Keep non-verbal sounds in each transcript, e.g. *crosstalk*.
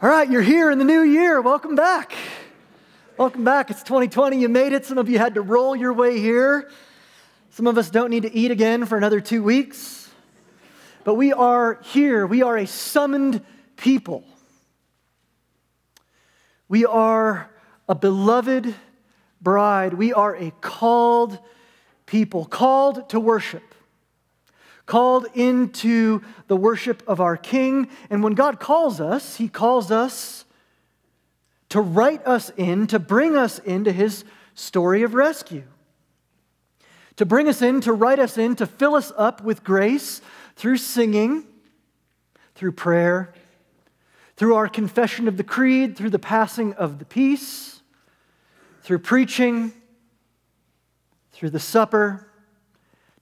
All right, you're here in the new year. Welcome back. Welcome back. It's 2020. You made it. Some of you had to roll your way here. Some of us don't need to eat again for another two weeks. But we are here. We are a summoned people. We are a beloved bride. We are a called people, called to worship called into the worship of our King. And when God calls us, He calls us to write us in, to bring us into His story of rescue. To bring us in, to write us in, to fill us up with grace through singing, through prayer, through our confession of the creed, through the passing of the peace, through preaching, through the supper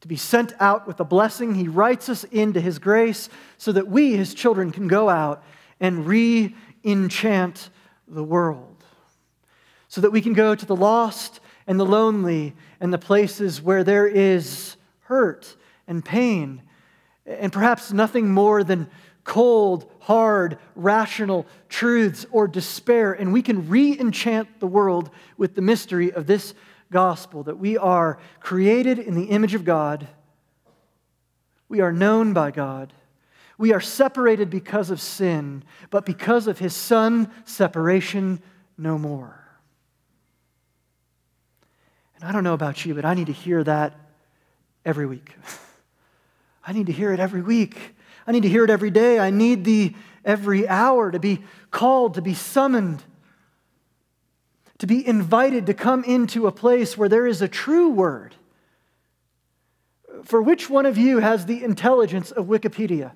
to be sent out with a blessing. He writes us into His grace so that we, His children, can go out and re enchant the world. So that we can go to the lost and the lonely and the places where there is hurt and pain and perhaps nothing more than cold, hard, rational truths or despair. And we can re enchant the world with the mystery of this gospel that we are created in the image of God, we are known by God. We are separated because of sin, but because of his son, separation no more. And I don't know about you, but I need to hear that every week. *laughs* I need to hear it every week. I need to hear it every day. I need the every hour to be called, to be summoned to be invited to come into a place where there is a true word. For which one of you has the intelligence of Wikipedia?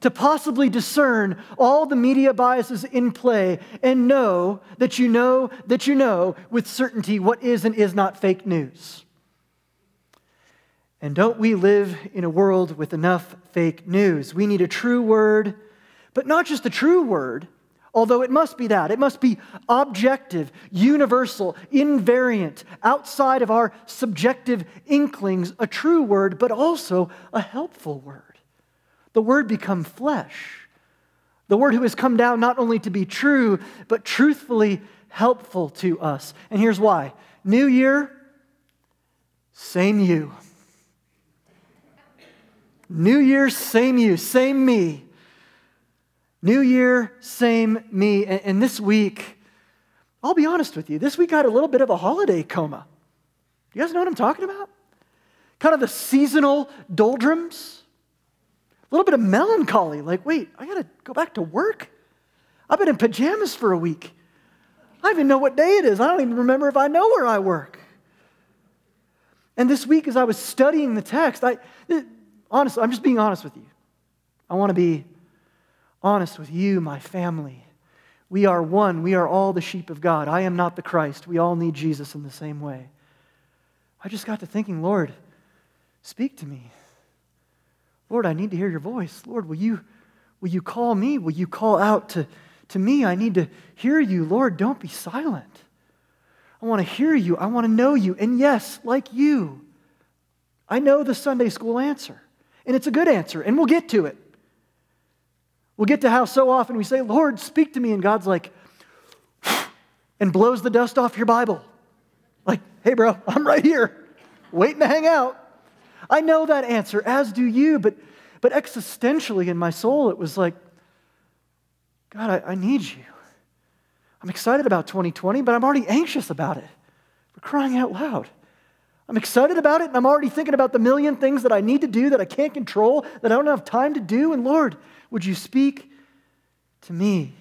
To possibly discern all the media biases in play and know that you know that you know with certainty what is and is not fake news. And don't we live in a world with enough fake news? We need a true word, but not just a true word, although it must be that. It must be objective, universal, invariant, outside of our subjective inklings, a true word, but also a helpful word. The word become flesh. The word who has come down not only to be true, but truthfully helpful to us. And here's why New year, same you. New year, same you, same me. New year, same me. And, this week, I'll be honest with you, this week I had a little bit of a holiday coma. You guys know what I'm talking about? Kind of the seasonal doldrums. A little bit of melancholy, like, wait, I gotta go back to work? I've been in pajamas for a week. I don't even know what day it is. I don't even remember if I know where I work. And this week, as I was studying the text, I, honestly, I'm just being honest with you. I want to be honest with you, my family. We are one. We are all the sheep of God. I am not the Christ. We all need Jesus in the same way. I just got to thinking, Lord, speak to me. Lord, I need to hear your voice. Lord, will you, will you call me? Will you call out to, to me? I need to hear you. Lord, don't be silent. I want to hear you. I want to know you. And yes, like you, I know the Sunday school answer. And it's a good answer, and we'll get to it. We'll get to how so often we say, Lord, speak to me. And God's like, and blows the dust off your Bible. Like, hey, bro, *laughs* I'm right here, waiting to hang out. I know that answer, as do you, but, but existentially in my soul, it was like, God, I, I need you. I'm excited about 2020, but I'm already anxious about it. We're crying out loud. I'm excited about it, and I'm already thinking about the million things that I need to do that I can't control, that I don't have time to do. And Lord, would you speak to me?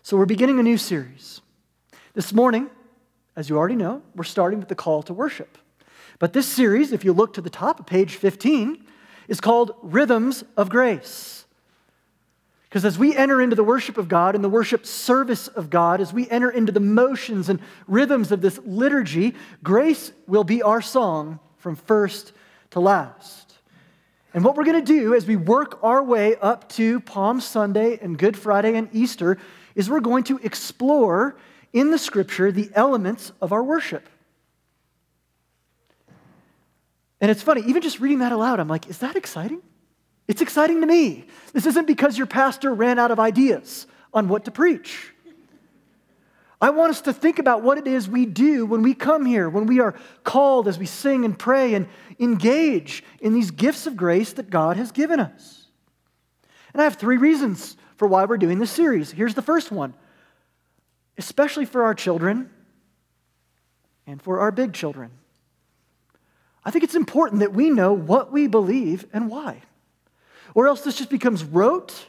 So, we're beginning a new series. This morning, as you already know, we're starting with the call to worship. But this series, if you look to the top of page 15, is called Rhythms of Grace. Because as we enter into the worship of God and the worship service of God, as we enter into the motions and rhythms of this liturgy, grace will be our song from first to last. And what we're going to do as we work our way up to Palm Sunday and Good Friday and Easter is we're going to explore in the scripture the elements of our worship. And it's funny, even just reading that aloud, I'm like, is that exciting? It's exciting to me. This isn't because your pastor ran out of ideas on what to preach. I want us to think about what it is we do when we come here, when we are called as we sing and pray and engage in these gifts of grace that God has given us. And I have three reasons for why we're doing this series. Here's the first one especially for our children and for our big children. I think it's important that we know what we believe and why. Or else this just becomes rote,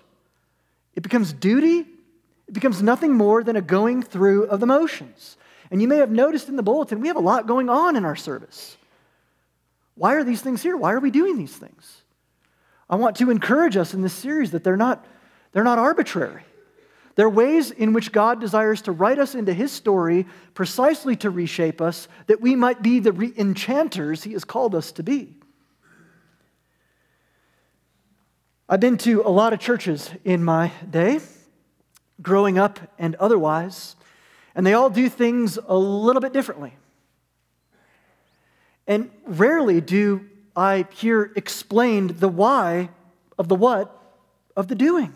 it becomes duty, it becomes nothing more than a going through of the motions. And you may have noticed in the bulletin, we have a lot going on in our service. Why are these things here? Why are we doing these things? I want to encourage us in this series that they're not, they're not arbitrary. They're ways in which God desires to write us into His story precisely to reshape us, that we might be the re- enchanters He has called us to be. I've been to a lot of churches in my day, growing up and otherwise, and they all do things a little bit differently. And rarely do I hear explained the why of the what of the doing.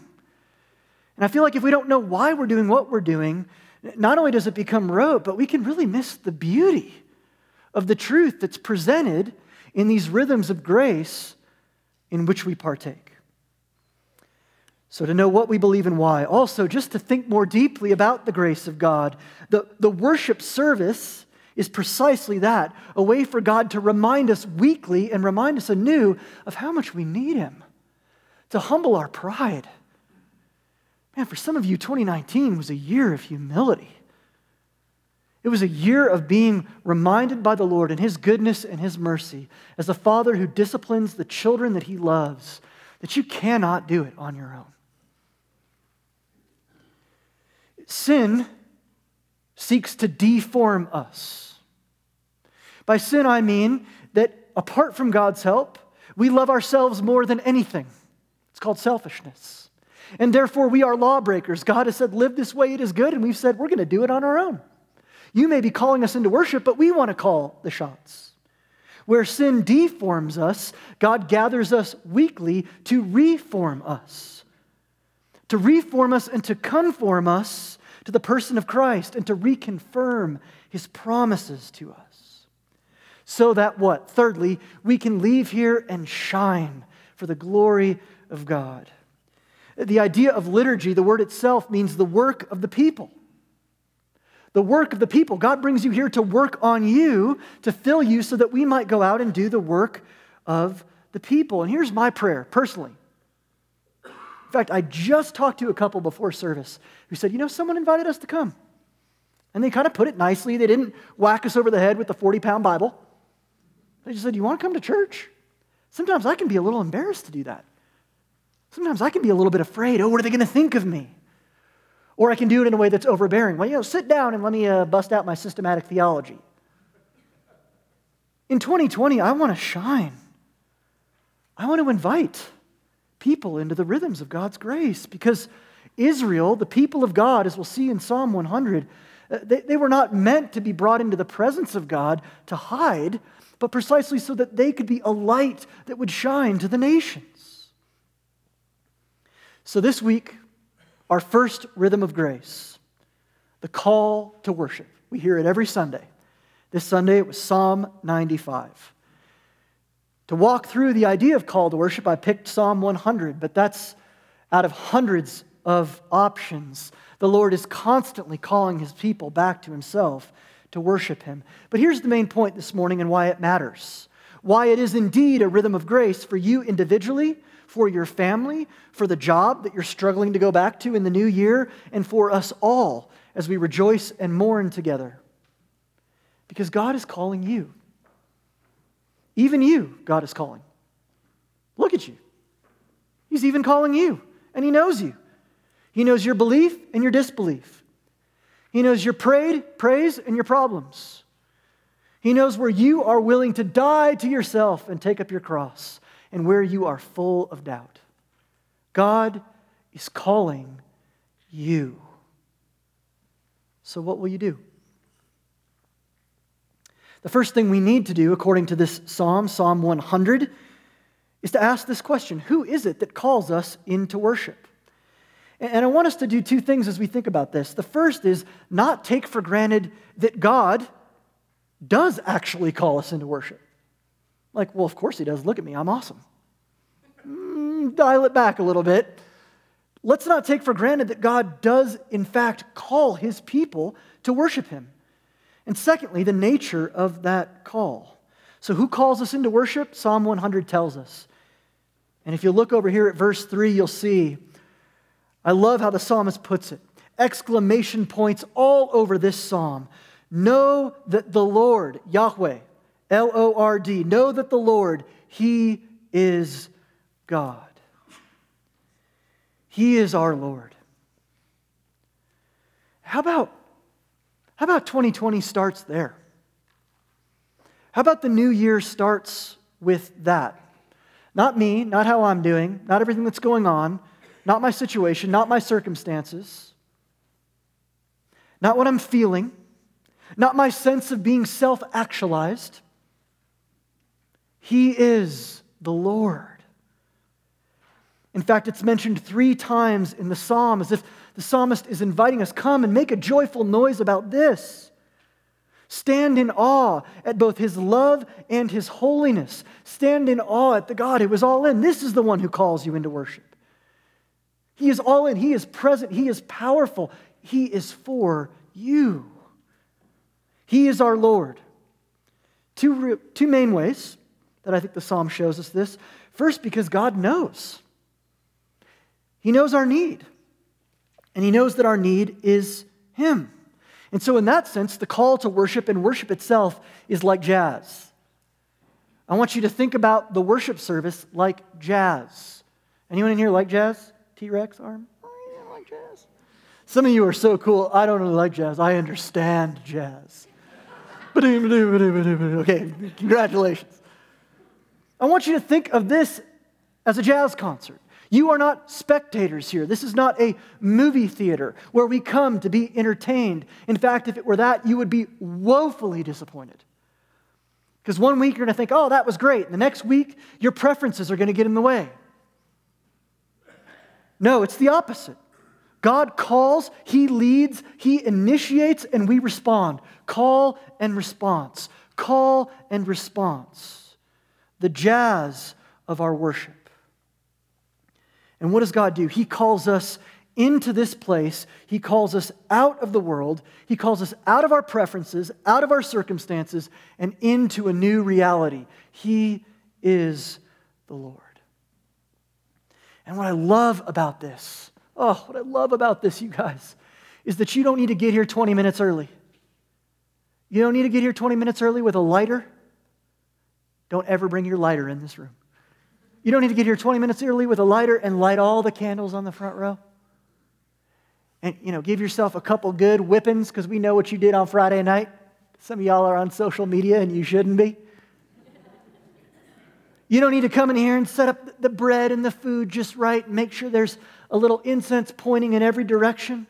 And I feel like if we don't know why we're doing what we're doing, not only does it become rote, but we can really miss the beauty of the truth that's presented in these rhythms of grace in which we partake. So, to know what we believe and why. Also, just to think more deeply about the grace of God. The, the worship service is precisely that a way for God to remind us weekly and remind us anew of how much we need Him, to humble our pride. Man, for some of you, 2019 was a year of humility. It was a year of being reminded by the Lord and His goodness and His mercy as a father who disciplines the children that He loves, that you cannot do it on your own. Sin seeks to deform us. By sin, I mean that apart from God's help, we love ourselves more than anything. It's called selfishness. And therefore, we are lawbreakers. God has said, live this way, it is good. And we've said, we're going to do it on our own. You may be calling us into worship, but we want to call the shots. Where sin deforms us, God gathers us weekly to reform us, to reform us and to conform us to the person of Christ and to reconfirm his promises to us. So that what? Thirdly, we can leave here and shine for the glory of God. The idea of liturgy, the word itself, means the work of the people. The work of the people. God brings you here to work on you, to fill you, so that we might go out and do the work of the people. And here's my prayer, personally fact, I just talked to a couple before service who said, You know, someone invited us to come. And they kind of put it nicely. They didn't whack us over the head with the 40 pound Bible. They just said, You want to come to church? Sometimes I can be a little embarrassed to do that. Sometimes I can be a little bit afraid. Oh, what are they going to think of me? Or I can do it in a way that's overbearing. Well, you know, sit down and let me uh, bust out my systematic theology. In 2020, I want to shine. I want to invite people into the rhythms of God's grace. Because Israel, the people of God, as we'll see in Psalm 100, uh, they, they were not meant to be brought into the presence of God to hide, but precisely so that they could be a light that would shine to the nations. So this week, our first rhythm of grace, the call to worship. We hear it every Sunday. This Sunday, it was Psalm 95. To walk through the idea of call to worship, I picked Psalm 100, but that's out of hundreds of options. The Lord is constantly calling his people back to himself to worship him. But here's the main point this morning and why it matters why it is indeed a rhythm of grace for you individually, for your family, for the job that you're struggling to go back to in the new year, and for us all as we rejoice and mourn together. Because God is calling you. Even you, God is calling. Look at you. He's even calling you, and He knows you. He knows your belief and your disbelief. He knows your prayed, praise and your problems. He knows where you are willing to die to yourself and take up your cross, and where you are full of doubt. God is calling you. So, what will you do? The first thing we need to do, according to this psalm, Psalm 100, is to ask this question Who is it that calls us into worship? And I want us to do two things as we think about this. The first is not take for granted that God does actually call us into worship. Like, well, of course he does. Look at me, I'm awesome. Mm, dial it back a little bit. Let's not take for granted that God does, in fact, call his people to worship him. And secondly, the nature of that call. So, who calls us into worship? Psalm 100 tells us. And if you look over here at verse 3, you'll see, I love how the psalmist puts it. Exclamation points all over this psalm. Know that the Lord, Yahweh, L O R D, know that the Lord, He is God. He is our Lord. How about, how about 2020 starts there? How about the new year starts with that? Not me, not how I'm doing, not everything that's going on, not my situation, not my circumstances, not what I'm feeling, not my sense of being self actualized. He is the Lord. In fact, it's mentioned three times in the psalm as if the psalmist is inviting us come and make a joyful noise about this. Stand in awe at both his love and his holiness. Stand in awe at the God who is all in. This is the one who calls you into worship. He is all in, he is present, he is powerful, he is for you. He is our Lord. Two, two main ways that I think the psalm shows us this. First, because God knows. He knows our need. And He knows that our need is Him. And so, in that sense, the call to worship and worship itself is like jazz. I want you to think about the worship service like jazz. Anyone in here like jazz? T Rex arm? Oh, yeah, like jazz. Some of you are so cool. I don't really like jazz. I understand jazz. okay, congratulations. I want you to think of this as a jazz concert. You are not spectators here. This is not a movie theater where we come to be entertained. In fact, if it were that, you would be woefully disappointed. Because one week you're going to think, oh, that was great. And the next week, your preferences are going to get in the way. No, it's the opposite. God calls, He leads, He initiates, and we respond. Call and response. Call and response. The jazz of our worship. And what does God do? He calls us into this place. He calls us out of the world. He calls us out of our preferences, out of our circumstances, and into a new reality. He is the Lord. And what I love about this, oh, what I love about this, you guys, is that you don't need to get here 20 minutes early. You don't need to get here 20 minutes early with a lighter. Don't ever bring your lighter in this room. You don't need to get here 20 minutes early with a lighter and light all the candles on the front row. And, you know, give yourself a couple good whippings because we know what you did on Friday night. Some of y'all are on social media and you shouldn't be. You don't need to come in here and set up the bread and the food just right and make sure there's a little incense pointing in every direction.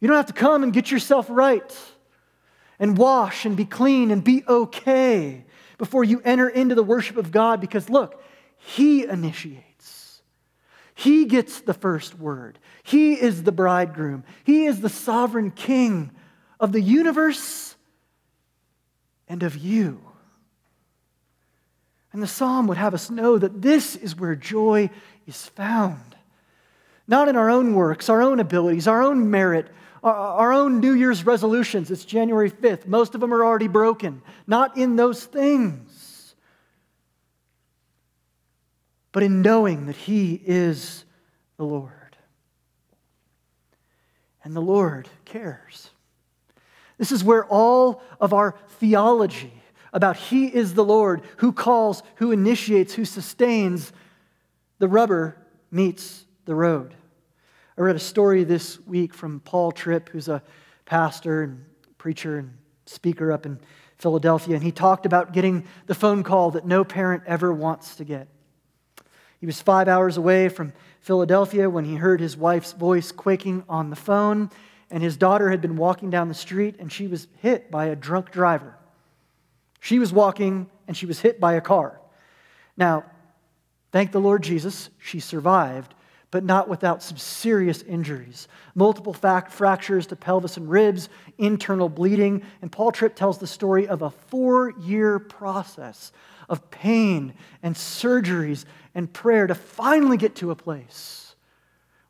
You don't have to come and get yourself right and wash and be clean and be okay before you enter into the worship of God because look, He initiates. He gets the first word. He is the bridegroom. He is the sovereign king of the universe and of you. And the psalm would have us know that this is where joy is found. Not in our own works, our own abilities, our own merit, our own New Year's resolutions. It's January 5th. Most of them are already broken. Not in those things, but in knowing that He is the Lord. And the Lord cares. This is where all of our theology about He is the Lord, who calls, who initiates, who sustains, the rubber meets the road. I read a story this week from Paul Tripp, who's a pastor and preacher and speaker up in Philadelphia, and he talked about getting the phone call that no parent ever wants to get. He was five hours away from Philadelphia when he heard his wife's voice quaking on the phone, and his daughter had been walking down the street and she was hit by a drunk driver. She was walking and she was hit by a car. Now, thank the Lord Jesus, she survived, but not without some serious injuries. Multiple fractures to pelvis and ribs, internal bleeding, and Paul Tripp tells the story of a four year process of pain and surgeries and prayer to finally get to a place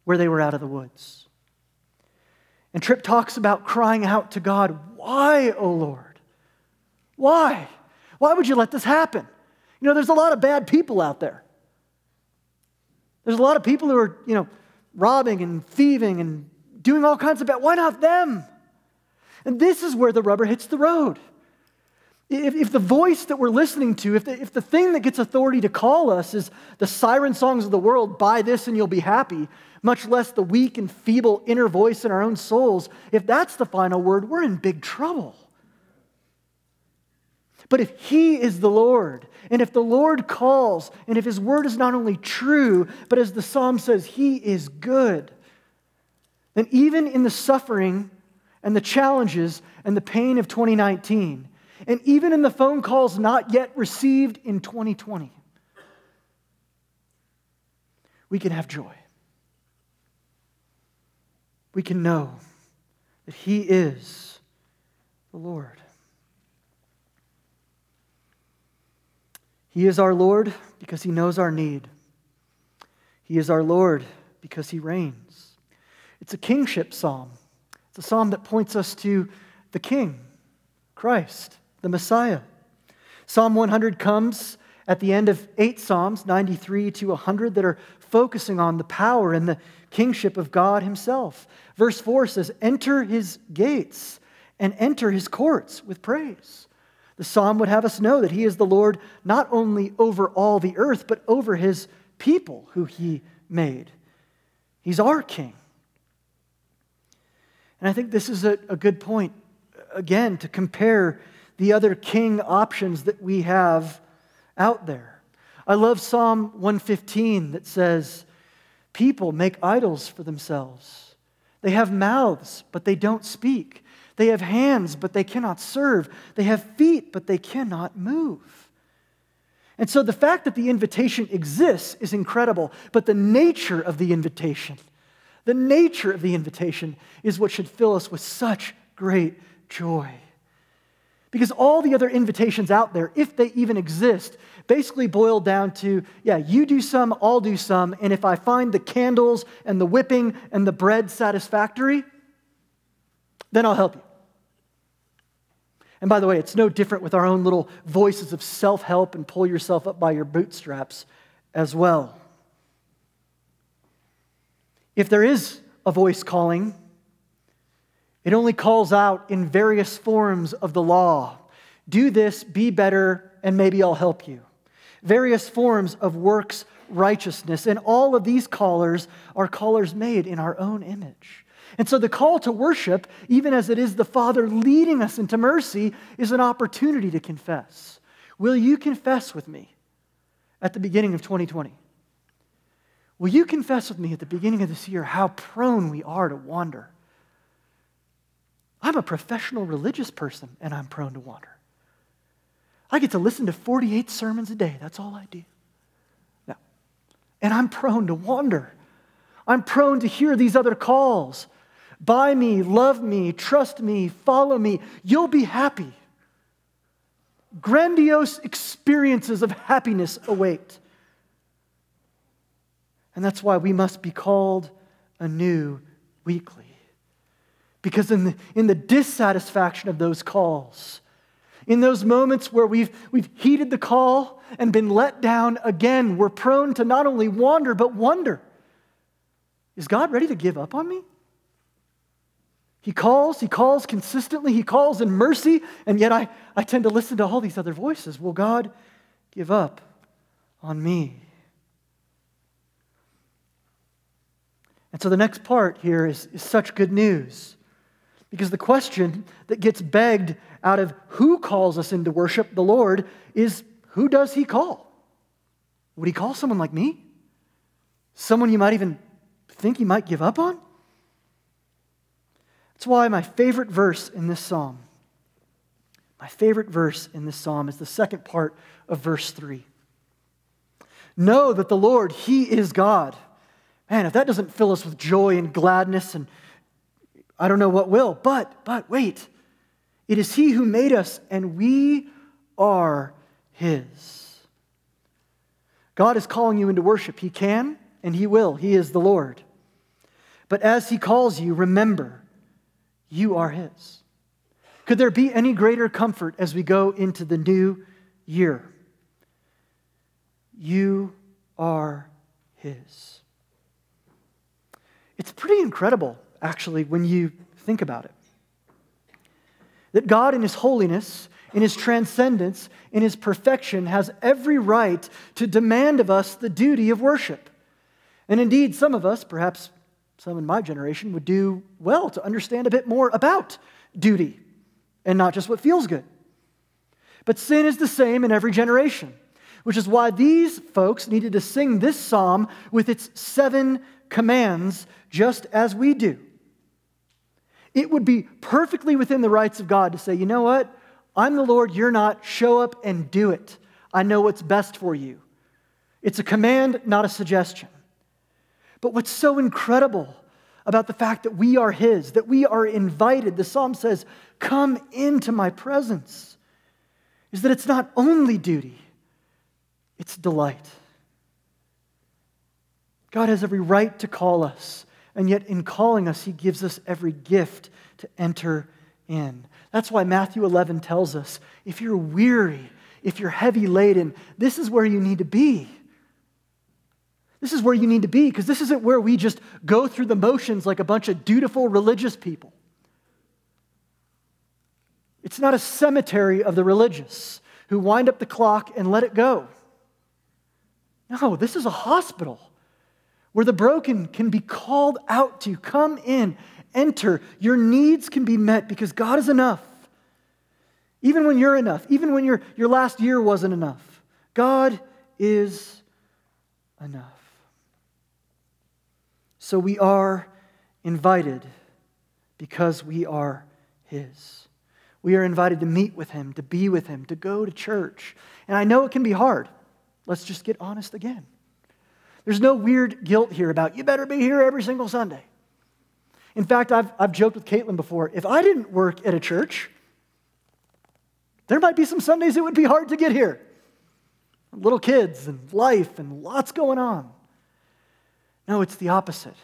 where they were out of the woods. And Tripp talks about crying out to God, Why, O Lord? Why? Why would you let this happen? You know, there's a lot of bad people out there. There's a lot of people who are, you know, robbing and thieving and doing all kinds of bad. Why not them? And this is where the rubber hits the road. If, if the voice that we're listening to, if the, if the thing that gets authority to call us is the siren songs of the world, buy this and you'll be happy, much less the weak and feeble inner voice in our own souls, if that's the final word, we're in big trouble. But if He is the Lord, and if the Lord calls, and if His word is not only true, but as the psalm says, He is good, then even in the suffering and the challenges and the pain of 2019, and even in the phone calls not yet received in 2020, we can have joy. We can know that He is the Lord. He is our Lord because He knows our need. He is our Lord because He reigns. It's a kingship psalm. It's a psalm that points us to the King, Christ, the Messiah. Psalm 100 comes at the end of eight Psalms, 93 to 100, that are focusing on the power and the kingship of God Himself. Verse 4 says, Enter His gates and enter His courts with praise. The psalm would have us know that he is the Lord not only over all the earth, but over his people who he made. He's our king. And I think this is a, a good point, again, to compare the other king options that we have out there. I love Psalm 115 that says, People make idols for themselves. They have mouths, but they don't speak. They have hands, but they cannot serve. They have feet, but they cannot move. And so the fact that the invitation exists is incredible, but the nature of the invitation, the nature of the invitation is what should fill us with such great joy. Because all the other invitations out there, if they even exist, basically boil down to yeah, you do some, I'll do some, and if I find the candles and the whipping and the bread satisfactory, then I'll help you. And by the way, it's no different with our own little voices of self help and pull yourself up by your bootstraps as well. If there is a voice calling, it only calls out in various forms of the law. Do this, be better, and maybe I'll help you. Various forms of works righteousness. And all of these callers are callers made in our own image. And so the call to worship, even as it is the Father leading us into mercy, is an opportunity to confess. Will you confess with me at the beginning of 2020? Will you confess with me at the beginning of this year how prone we are to wander? I'm a professional religious person and I'm prone to wander. I get to listen to 48 sermons a day. That's all I do. Now, and I'm prone to wander. I'm prone to hear these other calls Buy me, love me, trust me, follow me. You'll be happy. Grandiose experiences of happiness await. And that's why we must be called anew weekly. Because in the, in the dissatisfaction of those calls, in those moments where we've, we've heeded the call and been let down again, we're prone to not only wander, but wonder. Is God ready to give up on me? He calls, he calls consistently, he calls in mercy, and yet I, I tend to listen to all these other voices. Will God give up on me? And so the next part here is, is such good news. Because the question that gets begged out of who calls us into worship the Lord is who does he call? Would he call someone like me? Someone you might even think he might give up on? That's why my favorite verse in this psalm, my favorite verse in this psalm is the second part of verse 3. Know that the Lord, He is God. Man, if that doesn't fill us with joy and gladness, and I don't know what will. But, but, wait. It is He who made us, and we are His. God is calling you into worship. He can and He will. He is the Lord. But as He calls you, remember, you are His. Could there be any greater comfort as we go into the new year? You are His. It's pretty incredible, actually, when you think about it. That God, in His holiness, in His transcendence, in His perfection, has every right to demand of us the duty of worship. And indeed, some of us, perhaps some in my generation, would do well to understand a bit more about duty and not just what feels good. But sin is the same in every generation, which is why these folks needed to sing this psalm with its seven commands, just as we do. It would be perfectly within the rights of God to say, you know what? I'm the Lord, you're not. Show up and do it. I know what's best for you. It's a command, not a suggestion. But what's so incredible about the fact that we are His, that we are invited, the psalm says, Come into my presence, is that it's not only duty, it's delight. God has every right to call us, and yet in calling us, He gives us every gift to enter in. That's why Matthew 11 tells us if you're weary, if you're heavy laden, this is where you need to be. This is where you need to be because this isn't where we just go through the motions like a bunch of dutiful religious people. It's not a cemetery of the religious who wind up the clock and let it go. No, this is a hospital where the broken can be called out to. Come in, enter. Your needs can be met because God is enough. Even when you're enough, even when your, your last year wasn't enough, God is enough. So we are invited because we are His. We are invited to meet with Him, to be with Him, to go to church. And I know it can be hard. Let's just get honest again. There's no weird guilt here about you better be here every single Sunday. In fact, I've, I've joked with Caitlin before if I didn't work at a church, there might be some Sundays it would be hard to get here. Little kids and life and lots going on. No, it's the opposite.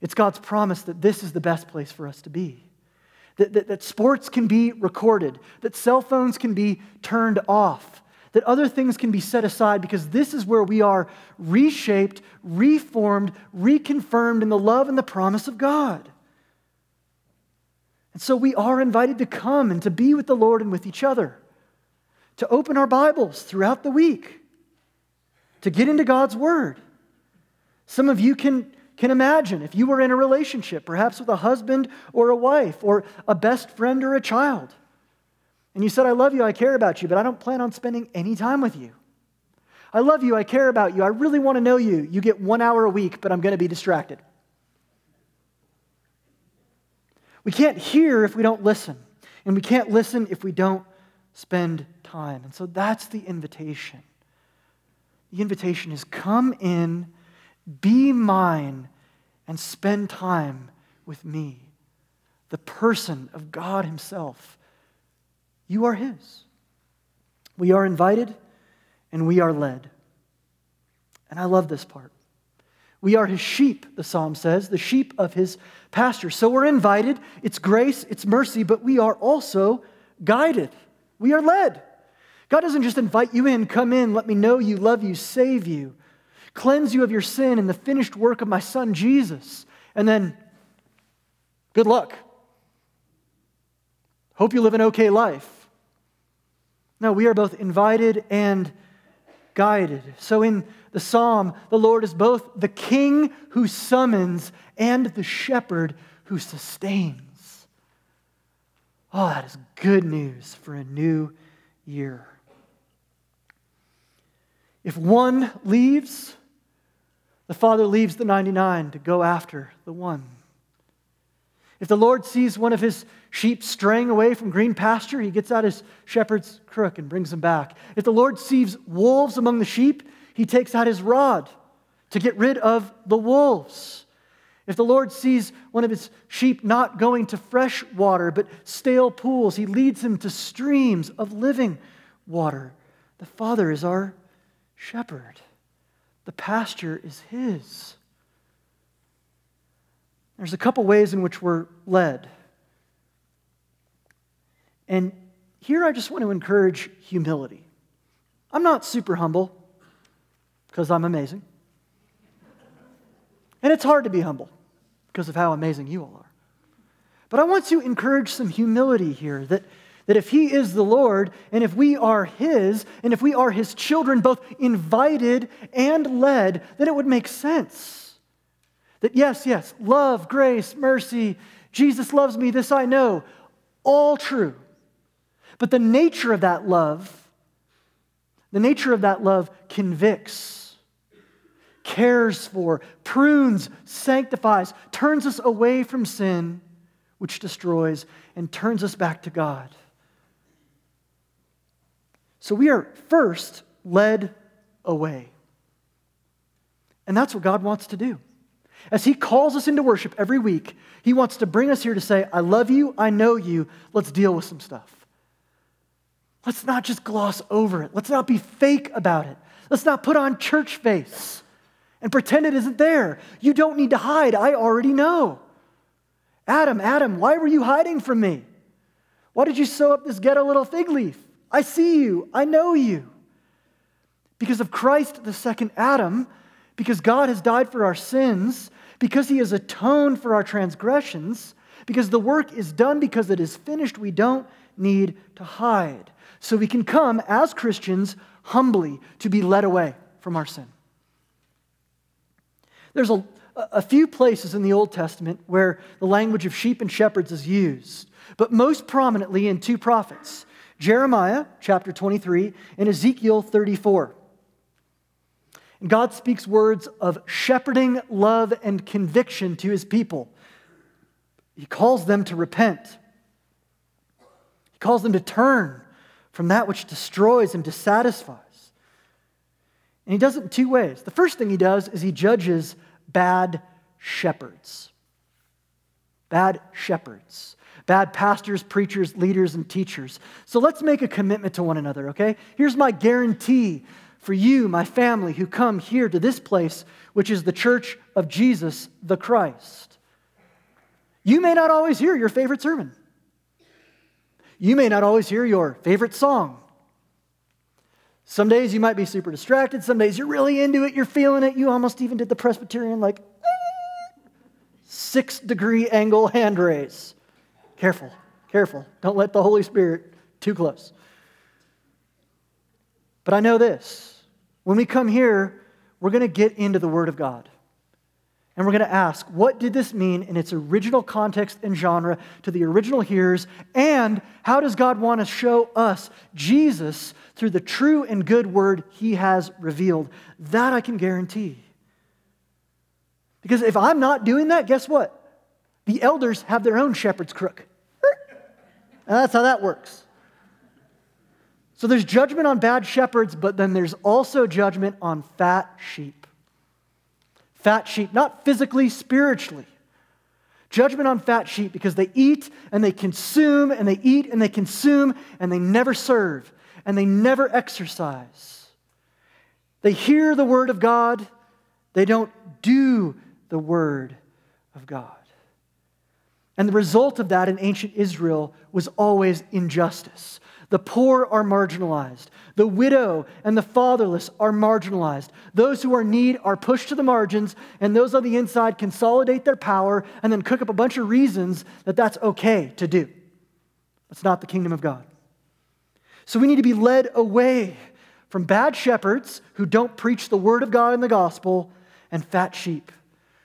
It's God's promise that this is the best place for us to be. That, that, that, sports can be recorded, that cell phones can be turned off, that other things can be set aside because this is where we are reshaped, reformed, reconfirmed in the love and the promise of God. And so we are invited to come and to be with the Lord and with each other, to open our Bibles throughout the week, to get into God's Word some of you can, can imagine if you were in a relationship, perhaps with a husband or a wife, or a best friend or a child, and you said, I love you, I care about you, but I don't plan on spending any time with you. I love you, I care about you, I really want to know you. You get one hour a week, but I'm going to be distracted. We can't hear if we don't listen, and we can't listen if we don't spend time. And so that's the invitation. The invitation is come in be mine and spend time with me, the person of God Himself. You are His. We are invited and we are led. And I love this part. We are His sheep, the psalm says, the sheep of His pasture. So we're invited. It's grace, it's mercy, but we are also guided. We are led. God doesn't just invite you in, come in, let me know you, love you, save you cleanse you of your sin in the finished work of my son Jesus. And then, good luck. Hope you live an okay life. No, we are both invited and guided. So in the psalm, the Lord is both the king who summons and the shepherd who sustains. Oh, that is good news for a new year. If one leaves, the father leaves the 99 to go after the one. If the Lord sees one of his sheep straying away from green pasture, he gets out his shepherd's crook and brings them back. If the Lord sees wolves among the sheep, he takes out his rod to get rid of the wolves. If the Lord sees one of his sheep not going to fresh water but stale pools, he leads him to streams of living water. The Father is our shepherd, the pasture is his. There's a couple ways in which we're led. And here I just want to encourage humility. I'm not super humble because I'm amazing. And it's hard to be humble because of how amazing you all are. But I want to encourage some humility here that, that if He is the Lord, and if we are His, and if we are His children, both invited and led, then it would make sense. That yes, yes, love, grace, mercy, Jesus loves me, this I know, all true. But the nature of that love, the nature of that love convicts, cares for, prunes, sanctifies, turns us away from sin, which destroys, and turns us back to God. So we are first led away. And that's what God wants to do. As He calls us into worship every week, He wants to bring us here to say, I love you, I know you, let's deal with some stuff. Let's not just gloss over it. Let's not be fake about it. Let's not put on church face and pretend it isn't there. You don't need to hide. I already know. Adam, Adam, why were you hiding from me? Why did you sew up this ghetto little fig leaf? I see you. I know you. Because of Christ, the second Adam, because God has died for our sins, because he has atoned for our transgressions, because the work is done, because it is finished, we don't need to hide so we can come as Christians humbly to be led away from our sin. There's a, a few places in the Old Testament where the language of sheep and shepherds is used, but most prominently in two prophets Jeremiah chapter 23 and Ezekiel 34. And God speaks words of shepherding, love, and conviction to his people. He calls them to repent. He calls them to turn from that which destroys and dissatisfies. And he does it in two ways. The first thing he does is he judges bad shepherds. Bad shepherds. Bad pastors, preachers, leaders, and teachers. So let's make a commitment to one another, okay? Here's my guarantee for you, my family, who come here to this place, which is the church of Jesus the Christ. You may not always hear your favorite sermon. You may not always hear your favorite song. Some days you might be super distracted. Some days you're really into it. You're feeling it. You almost even did the Presbyterian, like, six degree angle hand raise. Careful, careful. Don't let the Holy Spirit too close. But I know this when we come here, we're going to get into the Word of God. And we're going to ask, what did this mean in its original context and genre to the original hearers? And how does God want to show us Jesus through the true and good word he has revealed? That I can guarantee. Because if I'm not doing that, guess what? The elders have their own shepherd's crook. And that's how that works. So there's judgment on bad shepherds, but then there's also judgment on fat sheep fat sheep, not physically, spiritually. Judgment on fat sheep because they eat and they consume and they eat and they consume and they never serve and they never exercise. They hear the word of God, they don't do the word of God. And the result of that in ancient Israel was always injustice. The poor are marginalized. The widow and the fatherless are marginalized. Those who are in need are pushed to the margins, and those on the inside consolidate their power and then cook up a bunch of reasons that that's okay to do. That's not the kingdom of God. So we need to be led away from bad shepherds who don't preach the word of God in the gospel and fat sheep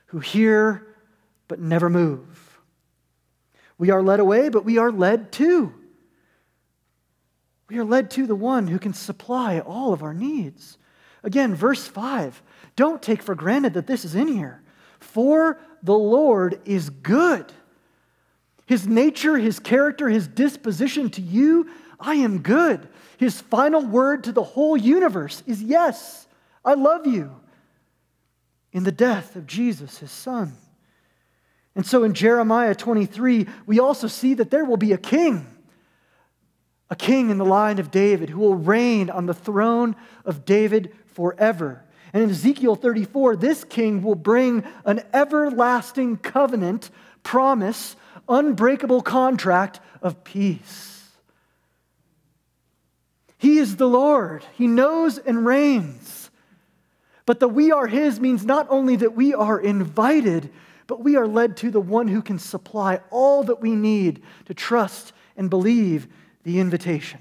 who hear but never move. We are led away, but we are led too. We are led to the one who can supply all of our needs. Again, verse 5. Don't take for granted that this is in here. For the Lord is good. His nature, his character, his disposition to you, I am good. His final word to the whole universe is yes, I love you in the death of Jesus, his son. And so in Jeremiah 23, we also see that there will be a king, a king in the line of David who will reign on the throne of David forever. And in Ezekiel 34, this king will bring an everlasting covenant, promise, unbreakable contract of peace. He is the Lord, He knows and reigns. But the we are His means not only that we are invited, but we are led to the one who can supply all that we need to trust and believe the invitation.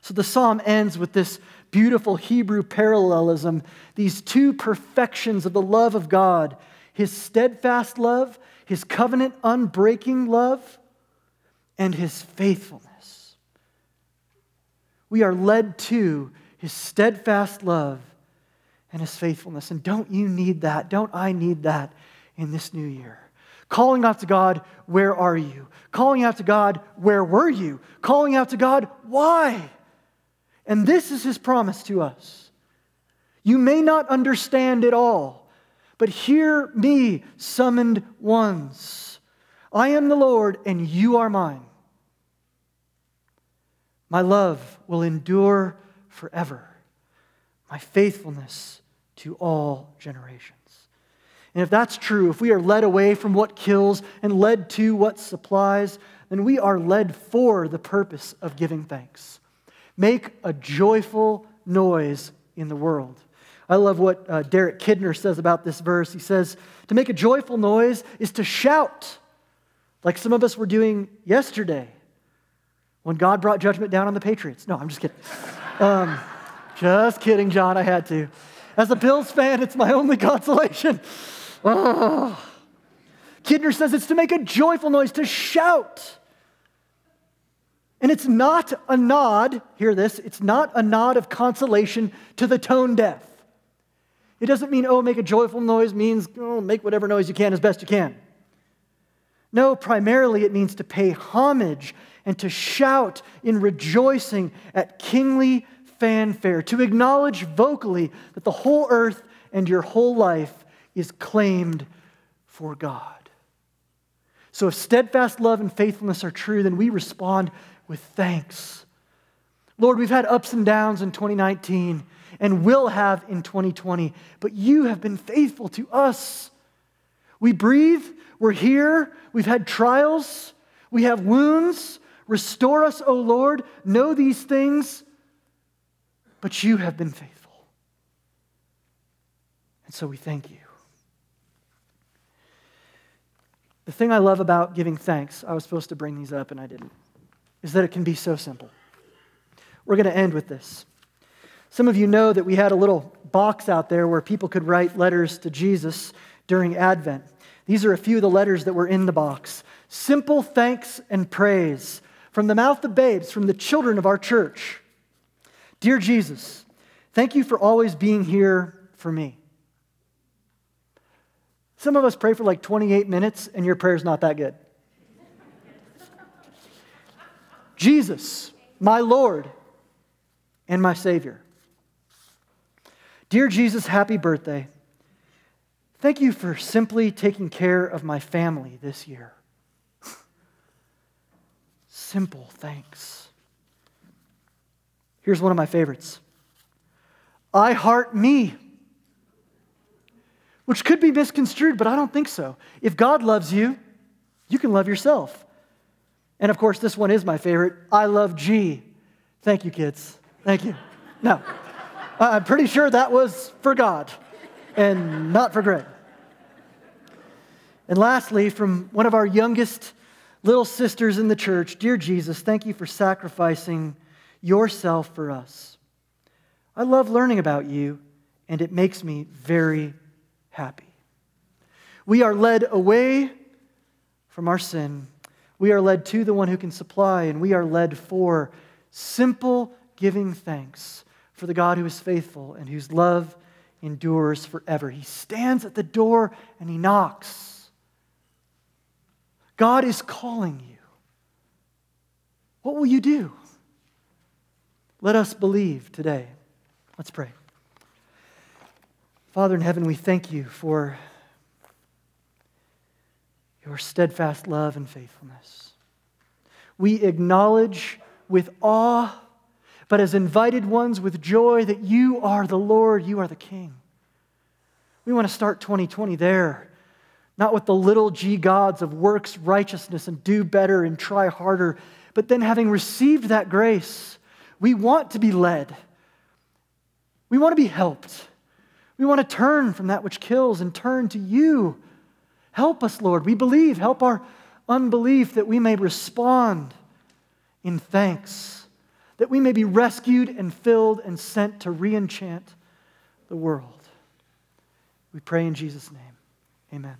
So the psalm ends with this beautiful Hebrew parallelism, these two perfections of the love of God his steadfast love, his covenant unbreaking love, and his faithfulness. We are led to his steadfast love and his faithfulness. And don't you need that? Don't I need that in this new year? Calling out to God, where are you? Calling out to God, where were you? Calling out to God, why? And this is his promise to us. You may not understand it all, but hear me, summoned ones. I am the Lord, and you are mine. My love will endure forever, my faithfulness to all generations. And if that's true, if we are led away from what kills and led to what supplies, then we are led for the purpose of giving thanks. Make a joyful noise in the world. I love what uh, Derek Kidner says about this verse. He says, To make a joyful noise is to shout, like some of us were doing yesterday when God brought judgment down on the Patriots. No, I'm just kidding. *laughs* Um, just kidding, John. I had to. As a Bills fan, it's my only consolation. Oh. Kidner says it's to make a joyful noise, to shout. And it's not a nod, hear this, it's not a nod of consolation to the tone deaf. It doesn't mean, oh, make a joyful noise means, oh, make whatever noise you can as best you can. No, primarily it means to pay homage and to shout in rejoicing at kingly fanfare, to acknowledge vocally that the whole earth and your whole life is claimed for God. So if steadfast love and faithfulness are true, then we respond with thanks. Lord, we've had ups and downs in 2019 and will have in 2020, but you have been faithful to us. We breathe, we're here, we've had trials, we have wounds. Restore us, O Lord. Know these things, but you have been faithful. And so we thank you. The thing I love about giving thanks, I was supposed to bring these up and I didn't is that it can be so simple. We're going to end with this. Some of you know that we had a little box out there where people could write letters to Jesus during Advent. These are a few of the letters that were in the box. Simple thanks and praise from the mouth of babes, from the children of our church. Dear Jesus, thank you for always being here for me. Some of us pray for like 28 minutes, and your prayer's not that good. Jesus, my Lord and my Savior. Dear Jesus, happy birthday. Thank you for simply taking care of my family this year. Simple thanks. Here's one of my favorites I heart me, which could be misconstrued, but I don't think so. If God loves you, you can love yourself. And of course, this one is my favorite. I love G. Thank you, kids. Thank you. No, I'm pretty sure that was for God and not for Greg. And lastly, from one of our youngest little sisters in the church Dear Jesus, thank you for sacrificing yourself for us. I love learning about you, and it makes me very happy. We are led away from our sin we are led to the one who can supply, and we are led for simple giving thanks for the God who is faithful and whose love endures forever. He stands at the door and he knocks. God is calling you. What will you do? Let us believe today. Let's pray. Father in heaven, we thank you for your steadfast love and faithfulness. We acknowledge with awe, but as invited ones with joy, that you are the Lord, you are the King. We want to start 2020 there, not with the little g gods of works righteousness and do better and try harder, but then having received that grace, we want to be led. We want to be helped. We want to turn from that which kills and turn to you. Help us, Lord. We believe. Help our unbelief that we may respond in thanks, that we may be rescued and filled and sent to re enchant the world. We pray in Jesus' name. Amen.